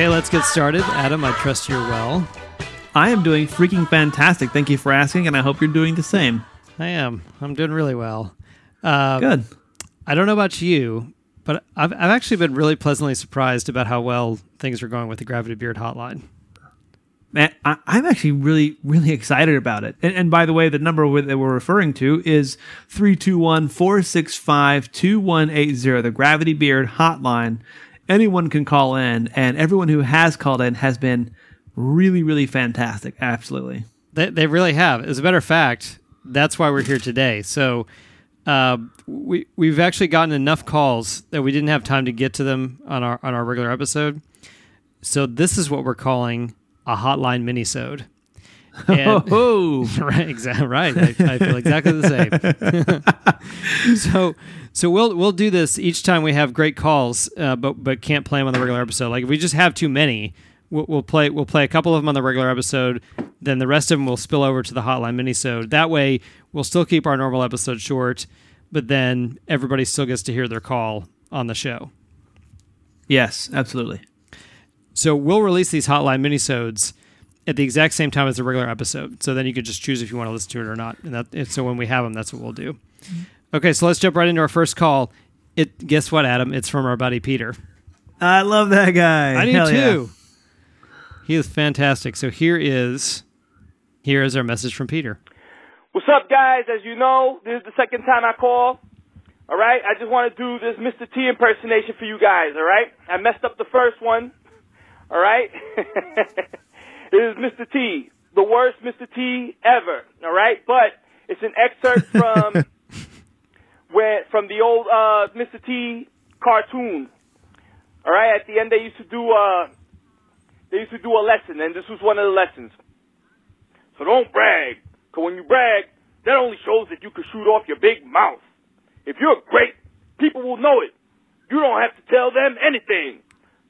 Okay, let's get started. Adam, I trust you're well. I am doing freaking fantastic. Thank you for asking, and I hope you're doing the same. I am. I'm doing really well. Uh, Good. I don't know about you, but I've, I've actually been really pleasantly surprised about how well things are going with the Gravity Beard hotline. Man, I, I'm actually really, really excited about it. And, and by the way, the number that we're referring to is 321 465 2180, the Gravity Beard hotline. Anyone can call in, and everyone who has called in has been really, really fantastic. Absolutely. They, they really have. As a matter of fact, that's why we're here today. So uh, we we've actually gotten enough calls that we didn't have time to get to them on our on our regular episode. So this is what we're calling a hotline minisode. And- Oh, right, exactly. Right, I, I feel exactly the same. so, so we'll we'll do this each time we have great calls, uh, but but can't play them on the regular episode. Like if we just have too many, we'll, we'll play we'll play a couple of them on the regular episode. Then the rest of them will spill over to the hotline minisode. That way, we'll still keep our normal episode short, but then everybody still gets to hear their call on the show. yes, absolutely. So we'll release these hotline minisodes at the exact same time as the regular episode. So then you could just choose if you want to listen to it or not. And that and so when we have them, that's what we'll do. Okay, so let's jump right into our first call. It guess what, Adam? It's from our buddy Peter. I love that guy. I do Hell yeah. too. He is fantastic. So here is here is our message from Peter. What's up, guys? As you know, this is the second time I call. All right, I just want to do this Mr. T impersonation for you guys. All right, I messed up the first one. All right, it is Mr. T, the worst Mr. T ever. All right, but it's an excerpt from where from the old uh, Mr. T cartoon. All right, at the end they used to do uh, they used to do a lesson, and this was one of the lessons. So don't brag, because when you brag, that only shows that you can shoot off your big mouth. If you're great, people will know it. You don't have to tell them anything,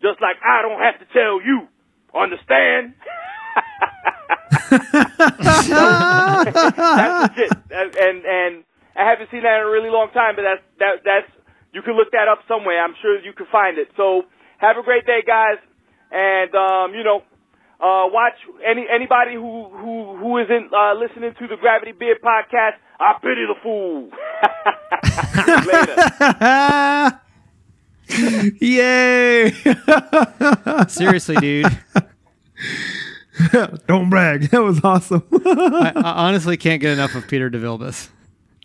just like I don't have to tell you. Understand? that's legit, and and I haven't seen that in a really long time, but that's that that's you can look that up somewhere. I'm sure you can find it. So have a great day, guys, and um, you know, uh, watch any anybody who who who isn't uh, listening to the Gravity Beard podcast. I pity the fool. Later. Yay! Seriously, dude. Don't brag. That was awesome. I, I honestly can't get enough of Peter DeVilbiss.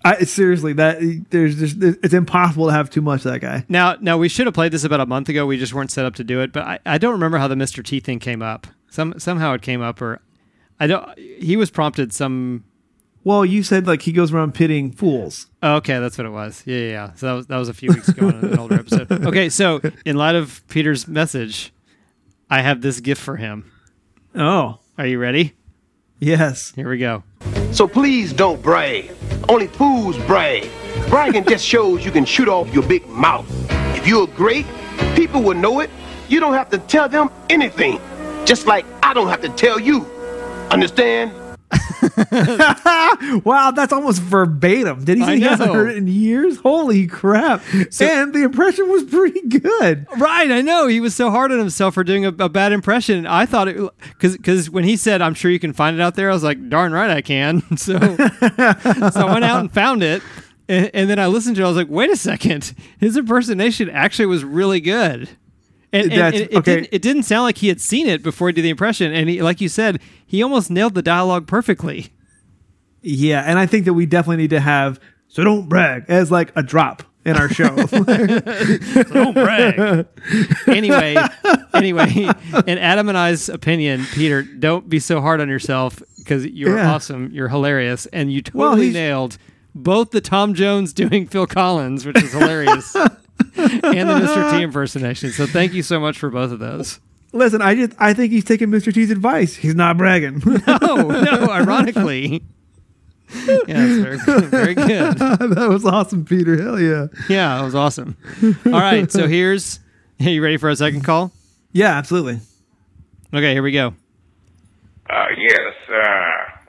I seriously that there's just it's impossible to have too much of that guy. Now, now we should have played this about a month ago. We just weren't set up to do it. But I, I don't remember how the Mr. T thing came up. Some somehow it came up, or I don't. He was prompted some. Well, you said like he goes around pitting fools. Oh, okay, that's what it was. Yeah, yeah. yeah. So that was that was a few weeks ago on an older episode. Okay, so in light of Peter's message, I have this gift for him. Oh, Are you ready? yes. Here we go. So please don't brag. Only fools brag. Bragging just shows you can shoot off your big mouth. If you're great, people will know it. You don't have to tell them anything. Just like I don't have to tell you. Understand? Wow, that's almost verbatim. Did he say he hasn't heard it in years? Holy crap! and the impression was pretty good. Right, I know he was so hard on himself for doing a, a bad impression. I thought it because because when he said, "I'm sure you can find it out there," I was like, "Darn right, I can." So, so I went out and found it, and, and then I listened to it. I was like, "Wait a second, his impersonation actually was really good." And, and- and it, okay. didn't, it didn't sound like he had seen it before he did the impression, and he, like you said, he almost nailed the dialogue perfectly. Yeah, and I think that we definitely need to have so don't brag as like a drop in our show. Don't brag. anyway, anyway, in Adam and I's opinion, Peter, don't be so hard on yourself because you're Yeah. awesome, you're hilarious, and you totally he's- nailed both the Tom Jones doing Phil Collins, which is hilarious, and the Mr. T impersonation. So thank you so much for both of those. Listen, I just I think he's taking Mr. T's advice. He's not bragging. Oh no, ironically. Yeah, it's very, very good. that was awesome, Peter. Hell yeah. Yeah, that was awesome. All right, so here's. Are you ready for a second call? Yeah, absolutely. Okay, here we go. Uh, yes, uh,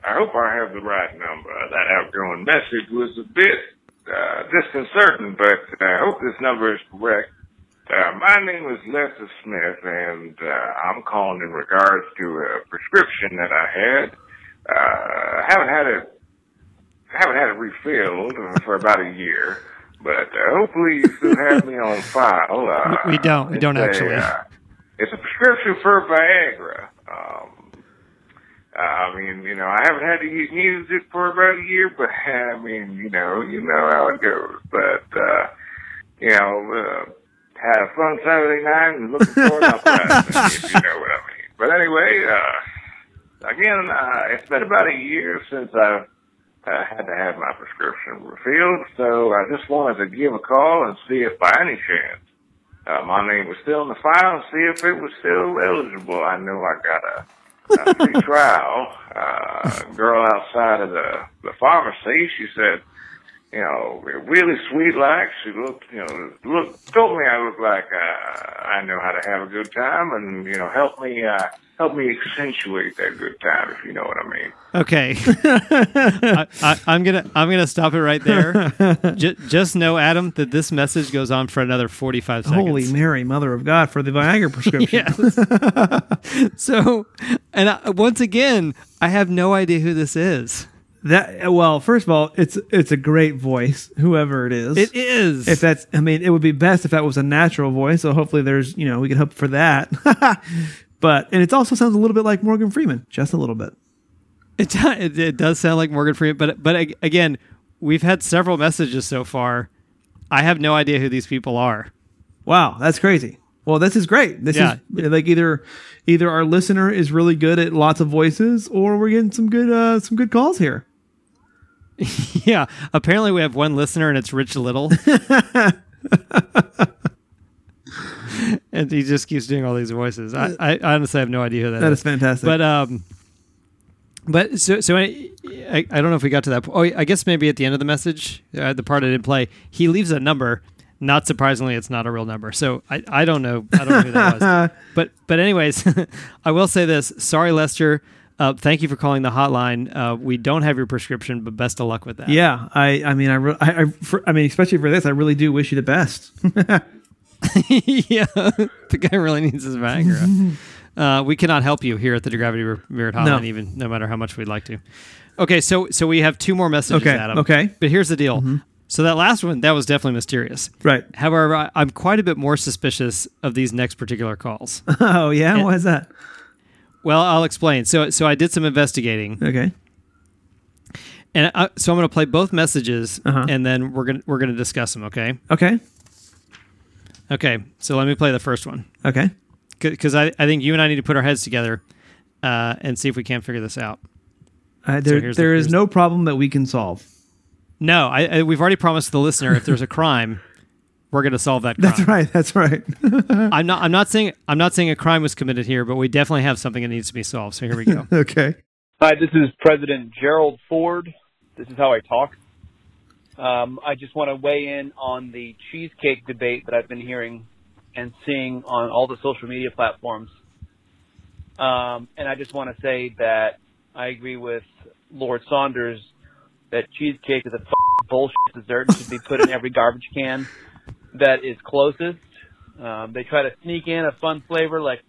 I hope I have the right number. That outgoing message was a bit uh, disconcerting, but I hope this number is correct. Uh, my name is Lester Smith, and uh, I'm calling in regards to a prescription that I had. Uh, I haven't had it, haven't had it refilled for about a year, but uh, hopefully you still have me on file. Uh, We- we don't. We don't it's a, actually. uh, it's a prescription for Viagra. Um, uh, I mean, you know, I haven't had to use it for about a year, but I mean, you know, you know how it goes. But uh, you know, uh, had a fun Saturday night and looking forward to if you know what I mean. But anyway, uh, again, uh, it's been about a year since I uh, had to have my prescription refilled, so I just wanted to give a call and see if by any chance uh, my name was still in the file and see if it was still eligible. I know I got a, a free trial. Uh, girl outside of the, the pharmacy, she said, you know, really sweet like. She looked, you know, look, told me I looked like, uh, I know how to have a good time and, you know, help me, uh, help me accentuate that good time, if you know what I mean. Okay, I, I, I'm gonna I'm gonna stop it right there. J- just know, Adam, that this message goes on for another 45 seconds. Holy Mary, Mother of God, for the Viagra prescription. Yes. so, and I, once again, I have no idea who this is. That well, first of all, it's it's a great voice, whoever it is. It is. If that's, I mean, it would be best if that was a natural voice. So hopefully, there's, you know, we can hope for that. but and it also sounds a little bit like Morgan Freeman, just a little bit. It, do- it, it does sound like Morgan Freeman, but but again, we've had several messages so far. I have no idea who these people are. Wow, that's crazy. Well, this is great. This Yeah. is like either either our listener is really good at lots of voices, or we're getting some good uh, some good calls here. Yeah, apparently we have one listener, and it's Rich Little, and he just keeps doing all these voices. I, I honestly have no idea who that is. That is fantastic. But um, but so so I, I I don't know if we got to that. po- Oh, I guess maybe at the end of the message, uh, the part I didn't play, he leaves a number. Not surprisingly, it's not a real number. So I, I don't know I don't know who that was. But but anyways, I will say this. Sorry, Lester. Uh, thank you for calling the hotline. Uh, we don't have your prescription, but best of luck with that. yeah, I I mean I re- I, I, for, I mean especially for this, I really do wish you the best. yeah, the guy really needs his Viagra. uh, we cannot help you here at the Gravity Beard Hotline, No. even no matter how much we'd like to. Okay, so so we have two more messages, Okay, Adam. okay. but here's the deal. So that last one, that was definitely mysterious. right. However, I, I'm quite a bit more suspicious of these next particular calls. Oh yeah, why is that? Well, I'll explain. So so I did some investigating, Okay. and I, so I'm going to play both messages, Uh-huh. and then we're gonna we're gonna discuss them. Okay. Okay. Okay. So let me play the first one. Okay. because I, I think you and I need to put our heads together uh, and see if we can't figure this out. Uh, there the- there is no problem that we can solve. No, I, I, we've already promised the listener if there's a crime, we're going to solve that crime. That's right. That's right. I'm not. I'm not saying. I'm not saying a crime was committed here, but we definitely have something that needs to be solved. So here we go. okay. Hi, this is President Gerald Ford. This is how I talk. Um, I just want to weigh in on the cheesecake debate that I've been hearing and seeing on all the social media platforms. Um, and I just want to say that I agree with Lord Saunders that cheesecake is a f- bullshit dessert and should be put in every garbage can that is closest. Um, they try to sneak in a fun flavor like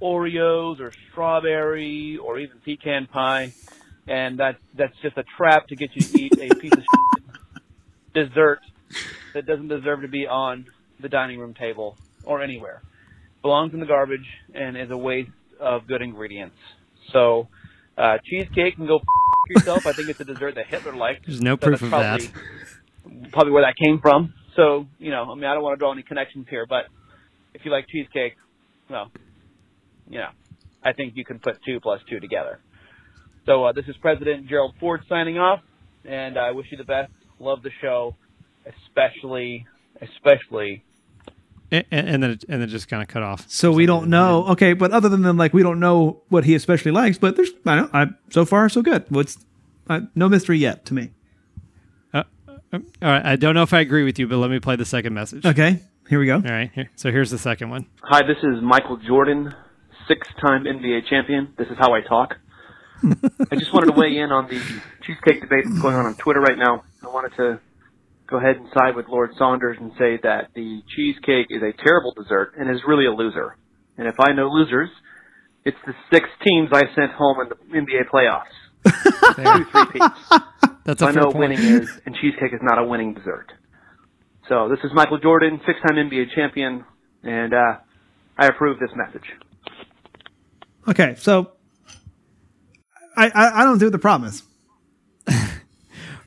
Oreos or strawberry or even pecan pie, and that's that's just a trap to get you to eat a piece of dessert that doesn't deserve to be on the dining room table or anywhere. Belongs in the garbage and is a waste of good ingredients. So, uh, cheesecake can go f- yourself. I think it's a dessert that Hitler liked. There's no So proof of that. probably, Probably where that came from. So, you know, I mean, I don't want to draw any connections here, but if you like cheesecake, well, you know, I think you can put two plus two together. So uh, this is President Gerald Ford signing off, and I wish you the best. Love the show, especially, especially. and, and then it, and then just kind of cut off. So we don't know. Okay, but other than like we don't know what he especially likes, but there's I don't I so far so good. What's uh, no mystery yet to me. All right. I don't know if I agree with you, but let me play the second message. Okay, here we go. All right. Here, so here's the second one. Hi, this is Michael Jordan, six-time NBA champion. This is how I talk. I just wanted to weigh in on the cheesecake debate that's going on on Twitter right now. I wanted to go ahead and side with Lord Saunders and say that the cheesecake is a terrible dessert and is really a loser. And if I know losers, it's the six teams I sent home in the NBA playoffs. Two three peats. That's So a I fair know point. winning is, and cheesecake is not a winning dessert. So this is Michael Jordan, six-time NBA champion, and uh, I approve this message. Okay, so I I, I don't do the promise.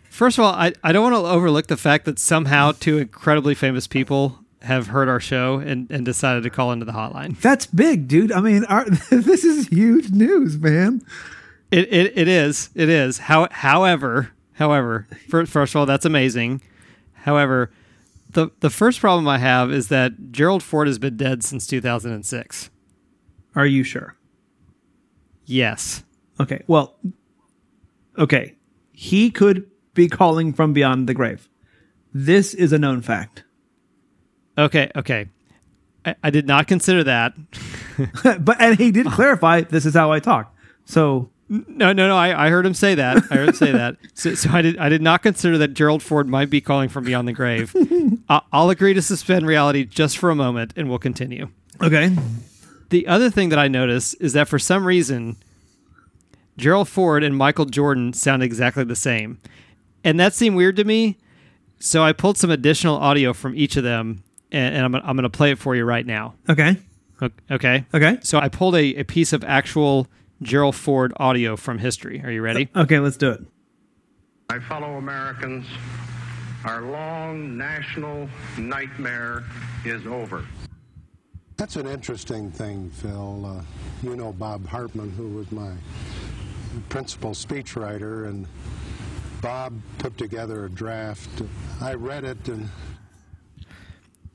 First of all, I, I don't want to overlook the fact that somehow two incredibly famous people have heard our show and, and decided to call into the hotline. That's big, dude. I mean, our, this is huge news, man. It, it, it is. It is. How, however, however, first, first of all, that's amazing. However, the, the first problem I have is that Gerald Ford has been dead since 2006. Are you sure? Yes. Okay. Well, okay. He could be calling from beyond the grave. This is a known fact. Okay. Okay. I, I did not consider that. but and he did clarify this is how I talk. So No, no, no. I, I heard him say that. I heard him say that. So, so I did. I did not consider that Gerald Ford might be calling from beyond the grave. I, I'll agree to suspend reality just for a moment, and we'll continue. okay. The other thing that I noticed is that for some reason, Gerald Ford and Michael Jordan sound exactly the same, and that seemed weird to me. So I pulled some additional audio from each of them, and, and I'm, I'm going to play it for you right now. Okay. Okay. Okay. So I pulled a, a piece of actual Gerald Ford audio from history. Are you ready? Okay, let's do it. My fellow Americans, our long national nightmare is over. That's an interesting thing, Phil. Uh, you know Bob Hartmann, who was my principal speechwriter, and Bob put together a draft. I read it, and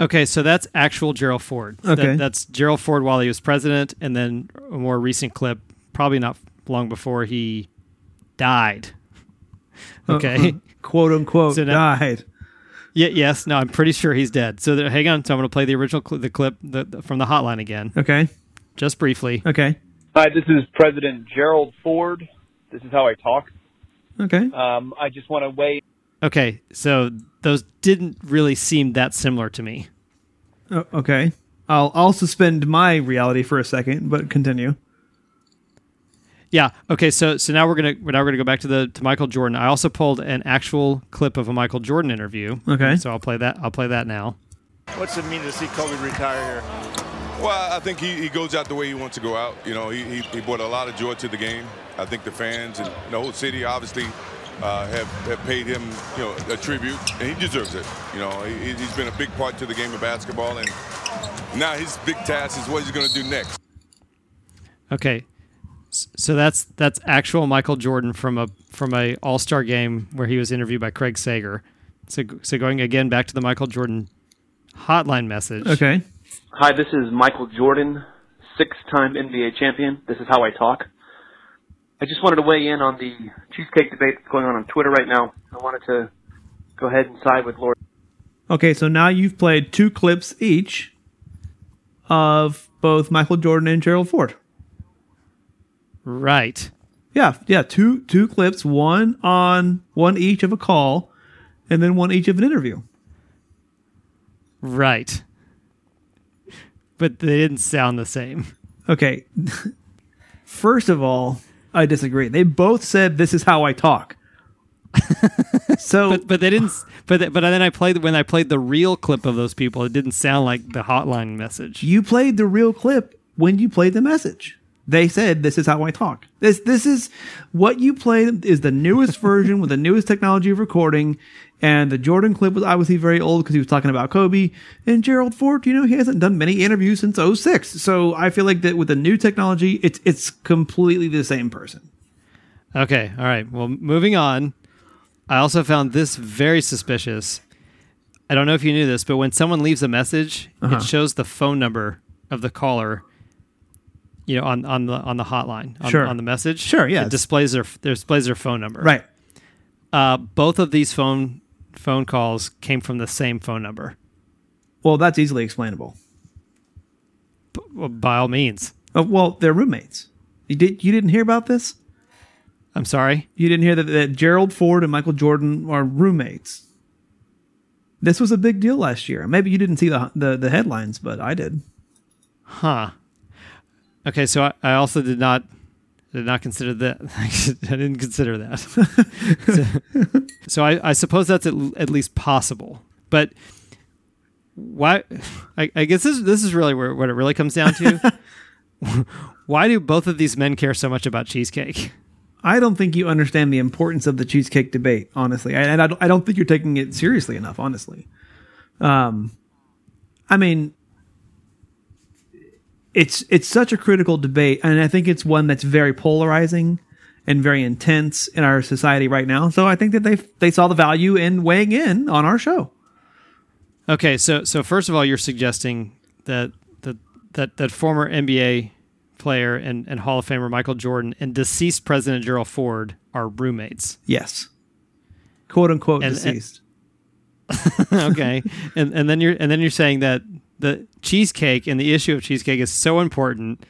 Okay, so that's actual Gerald Ford. That- Okay. that's Gerald Ford while he was president, and then a more recent clip, probably not long before he died. Okay. Uh, quote unquote So now- died. yeah. Yes. No. I'm pretty sure he's dead. So there, hang on. So I'm going to play the original cl- the clip the, the- from the hotline again, Okay. just briefly. Okay. Hi, this is President Gerald Ford. This is how I talk. Okay. Um, I just want to weigh Okay. So those didn't really seem that similar to me. O- okay. I'll I'll suspend my reality for a second, but continue. Yeah. Okay. So so now we're gonna now we're gonna go back to the to Michael Jordan. I also pulled an actual clip of a Michael Jordan interview. Okay. So I'll play that. I'll play that now. What's it mean to see Kobe retire here? Well, I think he, he goes out the way he wants to go out. You know, he, he, he brought a lot of joy to the game. I think the fans and the whole city obviously uh, have, have paid him, you know, a tribute, and he deserves it. You know, he, he's been a big part to the game of basketball, and now his big task is what he's going to do next. Okay. S- So that's that's actual Michael Jordan from a from a All Star game where he was interviewed by Craig Sager. So so going again back to the Michael Jordan hotline message. Okay. Hi, this is Michael Jordan, six-time NBA champion. This is how I talk. I just wanted to weigh in on the cheesecake debate that's going on on Twitter right now. I wanted to go ahead and side with Lord. Okay, so now you've played two clips each of both Michael Jordan and Gerald Ford. Right. Yeah, yeah, two two clips, one on one each of a call, and then one each of an interview. Right. But they didn't sound the same. Okay. First of all, I disagree. They both said this is how I talk. so But but they didn't. But but then I played when I played the real clip of those people. It didn't sound like the hotline message. you played the real clip when you played the message. They said this is how I talk. This this is what you played is the newest version with the newest technology of recording. And the Jordan clip was obviously very old because he was talking about Kobe. And Gerald Ford, you know, he hasn't done many interviews since 06. So I feel like that with the new technology, it's it's completely the same person. Okay. All right. Well, moving on. I also found this very suspicious. I don't know if you knew this, but when someone leaves a message, Uh-huh. it shows the phone number of the caller. You know, on, on the on the hotline, on, Sure. on the message. Sure, yeah, It displays their displays their phone number. Right. Uh, both of these phone phone calls came from the same phone number. Well, that's easily explainable. Well, by all means. Uh, well, they're roommates. You did you didn't hear about this? I'm sorry. You didn't hear that, that Gerald Ford and Michael Jordan are roommates. This was a big deal last year. Maybe you didn't see the the, the headlines, but I did. Huh. Okay, so I, I also did not did not consider that. I didn't consider that. so so I, I suppose that's at, at least possible. But why? I, I guess this this is really where what it really comes down to. why do both of these men care so much about cheesecake? I don't think you understand the importance of the cheesecake debate, honestly, and I don't, I don't think you're taking it seriously enough, honestly. Um, I mean, it's it's such a critical debate, and I think it's one that's very polarizing and very intense in our society right now. So I think that they they saw the value in weighing in on our show. Okay, so so first of all, you're suggesting that that that, that former NBA player and, and Hall of Famer Michael Jordan and deceased President Gerald Ford are roommates. Yes, quote unquote And- deceased. okay, and and then you're and then you're saying that the cheesecake and the issue of cheesecake is so important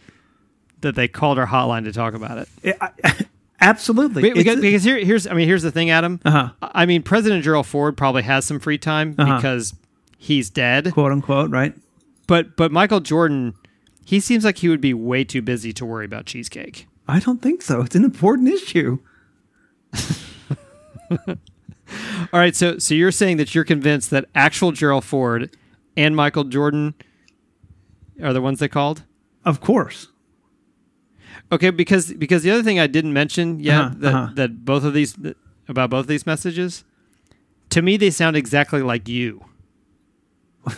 that they called our hotline to talk about it. Absolutely, because, because here, here's I mean here's the thing, Adam. Uh-huh. I mean President Gerald Ford probably has some free time Uh-huh. because he's dead, quote unquote, right? But but Michael Jordan, he seems like he would be way too busy to worry about cheesecake. I don't think so. It's an important issue. All right, so so you're saying that you're convinced that actual Gerald Ford and Michael Jordan are the ones they called? Of course. Okay, because because the other thing I didn't mention yet Uh-huh, that uh-huh. that both of these about both of these messages, to me they sound exactly like you.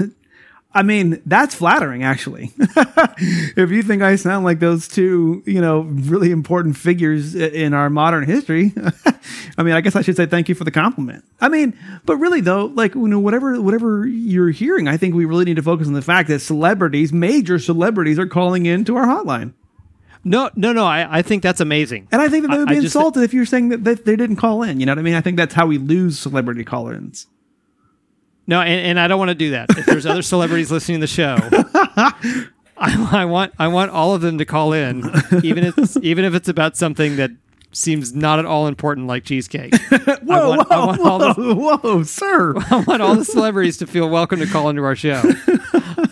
I mean, that's flattering, actually. if you think I sound like those two, you know, really important figures in our modern history, I mean, I guess I should say thank you for the compliment. I mean, but really though, like you know, whatever whatever you're hearing, I think we really need to focus on the fact that celebrities, major celebrities, are calling in to our hotline. No, no, no. I, I think that's amazing. And I think that they would be I just- insulted if you're saying that, that they didn't call in. You know what I mean? I think that's how we lose celebrity call-ins. No, and, and I don't want to do that. If there's other celebrities listening to the show, I, I want I want all of them to call in, even if it's, even if it's about something that seems not at all important, like cheesecake. Whoa, I want, I whoa, want all the, whoa, whoa, sir! I want all the celebrities to feel welcome to call into our show.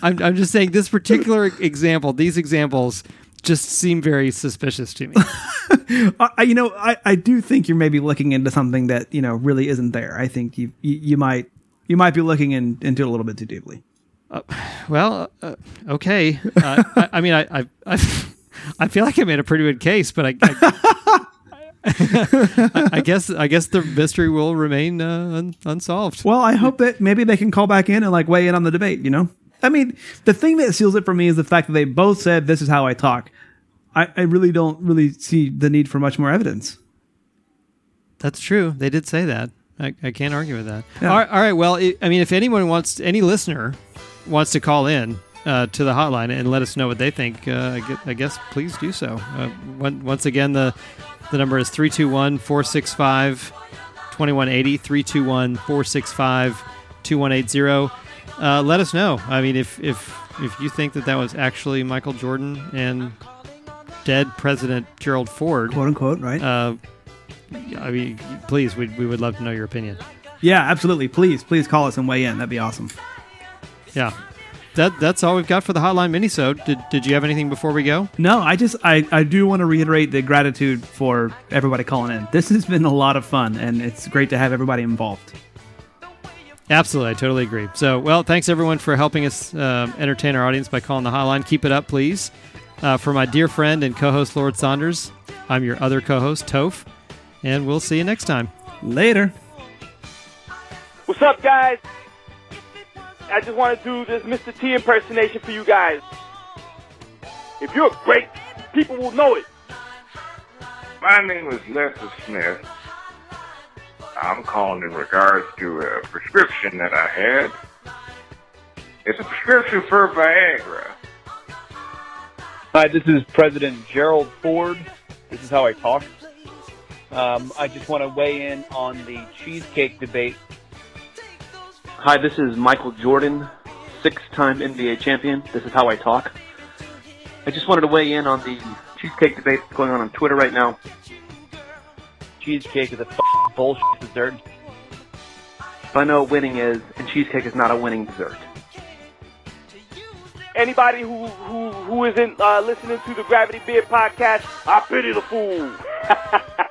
I'm, I'm just saying this particular example, these examples just seem very suspicious to me. I, I- you know, I, I do think you're maybe looking into something that you know really isn't there. I think you you, you might you might be looking in, into it a little bit too deeply. Well, uh, okay. Uh, I, I mean, I, I, I, feel like I made a pretty good case, but I, I, I, I guess, I guess the mystery will remain uh, un, unsolved. Well, I hope that maybe they can call back in and like weigh in on the debate. You know, I mean, the thing that seals it for me is the fact that they both said this is how I talk. I, I really don't really see the need for much more evidence. That's true. They did say that. I, I can't argue with that. Yeah. All, right, all right. Well, i I mean, if anyone wants, any listener wants to call in uh, to the hotline and let us know what they think, uh, I, gue- I guess please do so. Uh, one, once again, the the number is 321 465 2180. 321 465 2180. Uh, Let us know. I mean, if, if, if you think that that was actually Michael Jordan and dead President Gerald Ford, quote unquote, right? I mean, please, we, we would love to know your opinion. Yeah, absolutely. Please, please call us and weigh in. That'd be awesome. Yeah. That that's all we've got for the hotline minisode. Did did you have anything before we go? No, I just I, I do want to reiterate the gratitude for everybody calling in. This has been a lot of fun and it's great to have everybody involved. Absolutely, I totally agree. So, well, thanks everyone for helping us uh, entertain our audience by calling the hotline. Keep it up, please. Uh, for my dear friend and co-host Lord Saunders, I'm your other co-host Toph, and we'll see you next time. Later. What's up, guys? I just want to do this Mr. T impersonation for you guys. If you're great, people will know it. My name is Lester Smith. I'm calling in regards to a prescription that I had. It's a prescription for Viagra. Hi, this is President Gerald Ford. This is how I talk. Um, I just want to weigh in on the cheesecake debate. Hi, this is Michael Jordan, six-time NBA champion. This is how I talk. I just wanted to weigh in on the cheesecake debate that's going on on Twitter right now. Cheesecake is a f- bullshit dessert. if I know what winning is, and cheesecake is not a winning dessert. Anybody who who who isn't uh, listening to the Gravity Beard podcast, I pity the fool.